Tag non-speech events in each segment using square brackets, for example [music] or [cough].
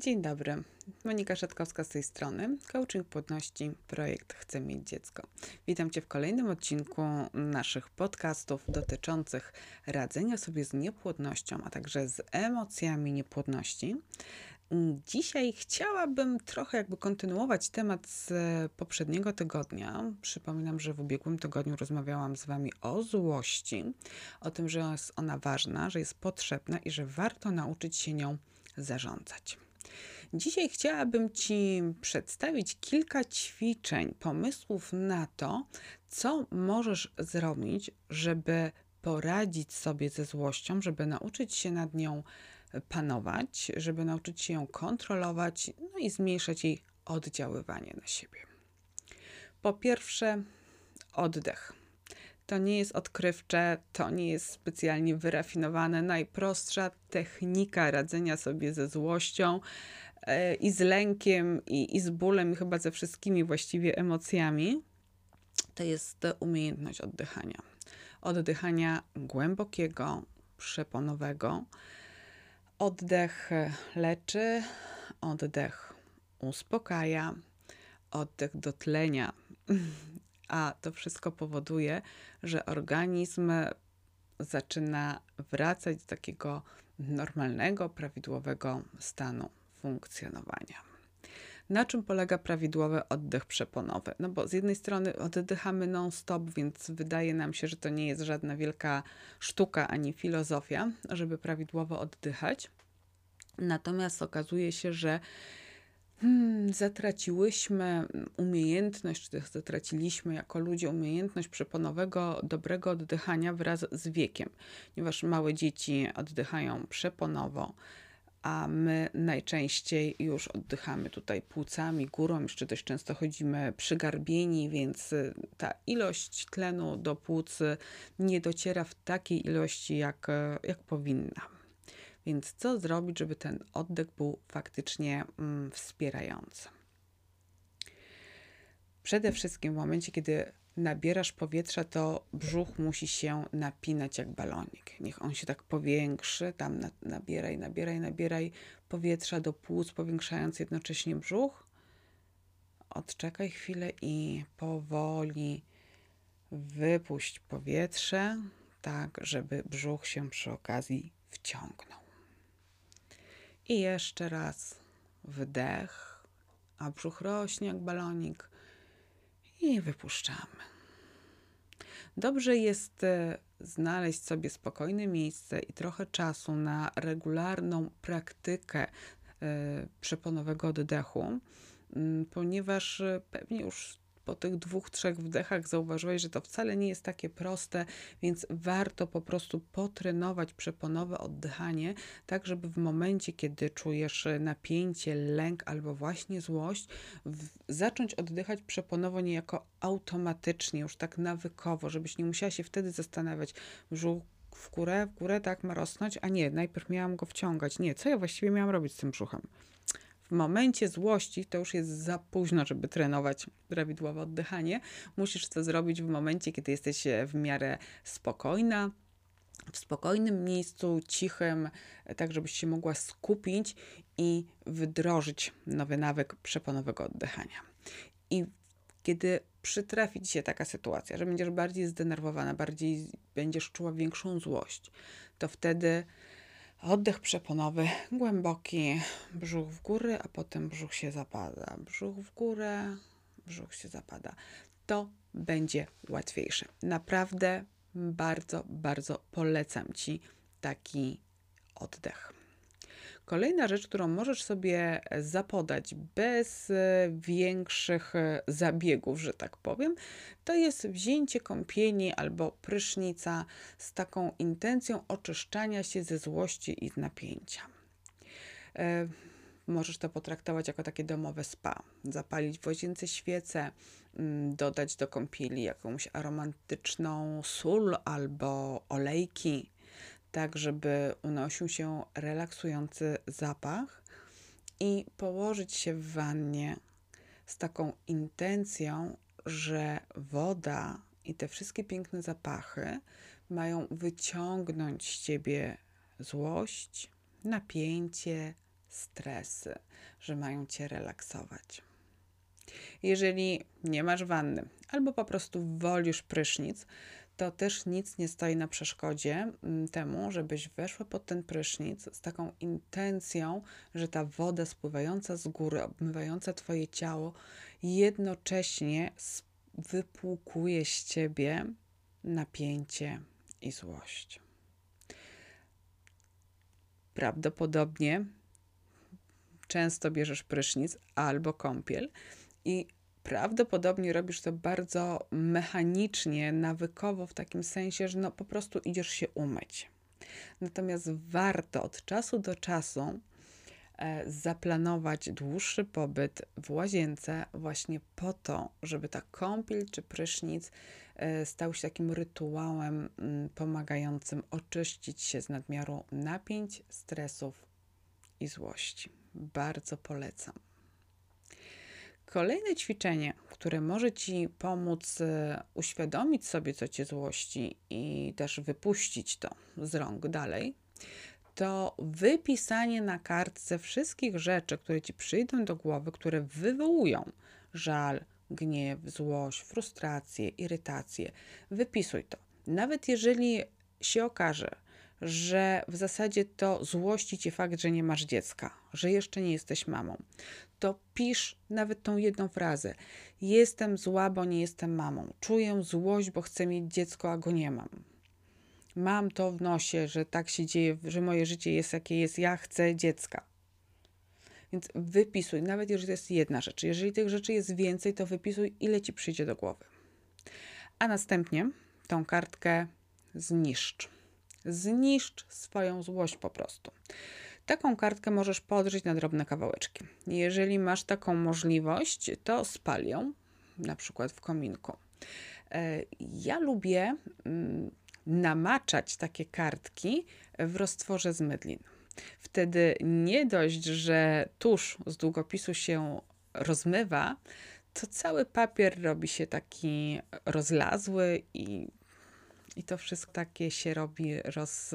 Dzień dobry. Monika Szatkowska z tej strony. Coaching płodności, projekt Chcę mieć dziecko. Witam Cię w kolejnym odcinku naszych podcastów dotyczących radzenia sobie z niepłodnością, a także z emocjami niepłodności. Dzisiaj chciałabym trochę jakby kontynuować temat z poprzedniego tygodnia. Przypominam, że w ubiegłym tygodniu rozmawiałam z Wami o złości, o tym, że jest ona ważna, że jest potrzebna i że warto nauczyć się nią zarządzać. Dzisiaj chciałabym Ci przedstawić kilka ćwiczeń, pomysłów na to, co możesz zrobić, żeby poradzić sobie ze złością, żeby nauczyć się nad nią panować, żeby nauczyć się ją kontrolować, no i zmniejszać jej oddziaływanie na siebie. Po pierwsze, oddech. To nie jest odkrywcze, to nie jest specjalnie wyrafinowane. Najprostsza technika radzenia sobie ze złością e, i z lękiem, i, i z bólem, i chyba ze wszystkimi właściwie emocjami, to jest umiejętność oddychania. Oddychania głębokiego, przeponowego. Oddech leczy, oddech uspokaja, oddech dotlenia [laughs] a to wszystko powoduje, że organizm zaczyna wracać do takiego normalnego, prawidłowego stanu funkcjonowania. Na czym polega prawidłowy oddech przeponowy? No bo z jednej strony oddychamy non-stop, więc wydaje nam się, że to nie jest żadna wielka sztuka ani filozofia, żeby prawidłowo oddychać. Natomiast okazuje się, że hmm, zatraciłyśmy umiejętność, czy zatraciliśmy jako ludzie umiejętność przeponowego, dobrego oddychania wraz z wiekiem, ponieważ małe dzieci oddychają przeponowo, a my najczęściej już oddychamy tutaj płucami, górą, jeszcze dość często chodzimy przygarbieni, więc y, ta ilość tlenu do płuc nie dociera w takiej ilości, jak, jak powinna. Więc co zrobić, żeby ten oddech był faktycznie mm, wspierający? Przede wszystkim w momencie, kiedy nabierasz powietrza, to brzuch musi się napinać jak balonik. Niech on się tak powiększy, tam na, nabieraj, nabieraj, nabieraj powietrza do płuc, powiększając jednocześnie brzuch. Odczekaj chwilę i powoli wypuść powietrze, tak żeby brzuch się przy okazji wciągnął. I jeszcze raz wdech, a brzuch rośnie jak balonik i wypuszczamy. Dobrze jest e, znaleźć sobie spokojne miejsce i trochę czasu na regularną praktykę y, przeponowego oddechu, ponieważ e, pewnie już po tych dwóch, trzech wdechach zauważyłeś, że to wcale nie jest takie proste, więc warto po prostu potrenować przeponowe oddychanie, tak żeby w momencie, kiedy czujesz napięcie, lęk albo właśnie złość, zacząć oddychać przeponowo niejako automatycznie, już tak nawykowo, żebyś nie musiała się wtedy zastanawiać, brzuch w górę, w górę tak ma rosnąć, a nie, najpierw miałam go wciągać. Nie, co ja właściwie miałam robić z tym brzuchem? W momencie złości to już jest za późno, żeby trenować prawidłowe oddychanie. Musisz to zrobić w momencie, kiedy jesteś w miarę spokojna, w spokojnym miejscu, cichym, tak żebyś się mogła skupić i wdrożyć nowy nawyk przeponowego oddychania. I kiedy przytrafi ci się taka sytuacja, że będziesz bardziej zdenerwowana, bardziej będziesz czuła większą złość, to wtedy Oddech przeponowy, głęboki, brzuch w górę, a potem brzuch się zapada. Brzuch w górę, brzuch się zapada. To będzie łatwiejsze. Naprawdę bardzo, bardzo polecam Ci taki oddech. Kolejna rzecz, którą możesz sobie zapodać bez e, większych e, zabiegów, że tak powiem, to jest wzięcie kąpieli albo prysznica z taką intencją oczyszczania się ze złości i napięcia. E, możesz to potraktować jako takie domowe spa. Zapalić w łazience mm, dodać do kąpieli jakąś aromatyczną sól albo olejki tak żeby unosił się relaksujący zapach i położyć się w wannie z taką intencją, że woda i te wszystkie piękne zapachy mają wyciągnąć z ciebie złość, napięcie, stresy, że mają cię relaksować. Jeżeli nie masz wanny albo po prostu wolisz prysznic, to też nic nie stoi na przeszkodzie mm, temu, żebyś weszła pod ten prysznic z taką intencją, że ta woda spływająca z góry, obmywająca Twoje ciało, jednocześnie wypłukuje z Ciebie napięcie i złość. Prawdopodobnie często bierzesz prysznic albo kąpiel i prawdopodobnie robisz to bardzo mechanicznie, nawykowo, w takim sensie, że no po prostu idziesz się umyć. Natomiast warto od czasu do czasu e, zaplanować dłuższy pobyt w łazience właśnie po to, żeby ta kąpiel czy prysznic e, stał się takim rytuałem mm, pomagającym oczyścić się z nadmiaru napięć, stresów i złości. Bardzo polecam. Kolejne ćwiczenie, które może Ci pomóc e, uświadomić sobie, co Cię złości i też wypuścić to z rąk dalej, to wypisanie na kartce wszystkich rzeczy, które Ci przyjdą do głowy, które wywołują żal, gniew, złość, frustrację, irytację. Wypisuj to. Nawet jeżeli się okaże, że w zasadzie to złości cię fakt, że nie masz dziecka, że jeszcze nie jesteś mamą, to pisz nawet tą jedną frazę. Jestem zła, bo nie jestem mamą. Czuję złość, bo chcę mieć dziecko, a go nie mam. Mam to w nosie, że tak się dzieje, że moje życie jest jakie jest. Ja chcę dziecka. Więc wypisuj, nawet jeżeli to jest jedna rzecz. Jeżeli tych rzeczy jest więcej, to wypisuj, ile ci przyjdzie do głowy. A następnie tą kartkę zniszcz. Zniszcz swoją złość po prostu. Taką kartkę możesz podrzeć na drobne kawałeczki. Jeżeli masz taką możliwość, to spal ją, na przykład w kominku. E, ja lubię mm, namaczać takie kartki w roztworze z mydlin. Wtedy nie dość, że tusz z długopisu się rozmywa, to cały papier robi się taki rozlazły i i to wszystko takie się robi roz,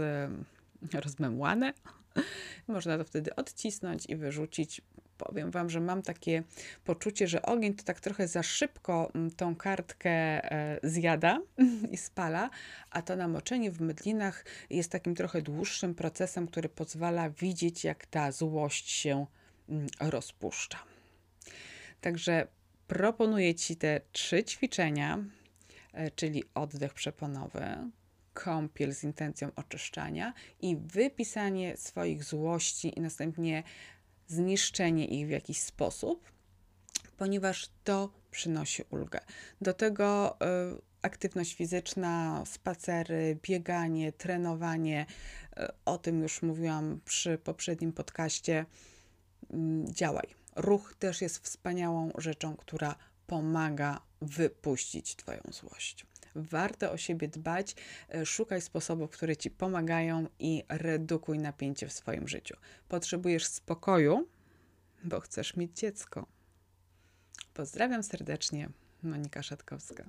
rozmemłane. [laughs] Można to wtedy odcisnąć i wyrzucić. Powiem Wam, że mam takie poczucie, że ogień to tak trochę za szybko mm, tą kartkę e, zjada [laughs] i spala, a to namoczenie w mydlinach jest takim trochę dłuższym procesem, który pozwala widzieć, jak ta złość się mm, rozpuszcza. Także proponuję Ci te trzy ćwiczenia czyli oddech przeponowy, kąpiel z intencją oczyszczania i wypisanie swoich złości i następnie zniszczenie ich w jakiś sposób, ponieważ to przynosi ulgę. Do tego y, aktywność fizyczna, spacery, bieganie, trenowanie, y, o tym już mówiłam przy poprzednim podcaście. Y, działaj. Ruch też jest wspaniałą rzeczą, która pomaga wypuścić Twoją złość. Warto o siebie dbać, e, szukaj sposobów, które Ci pomagają i redukuj napięcie w swoim życiu. Potrzebujesz spokoju, bo chcesz mieć dziecko. Pozdrawiam serdecznie, Monika Szatkowska.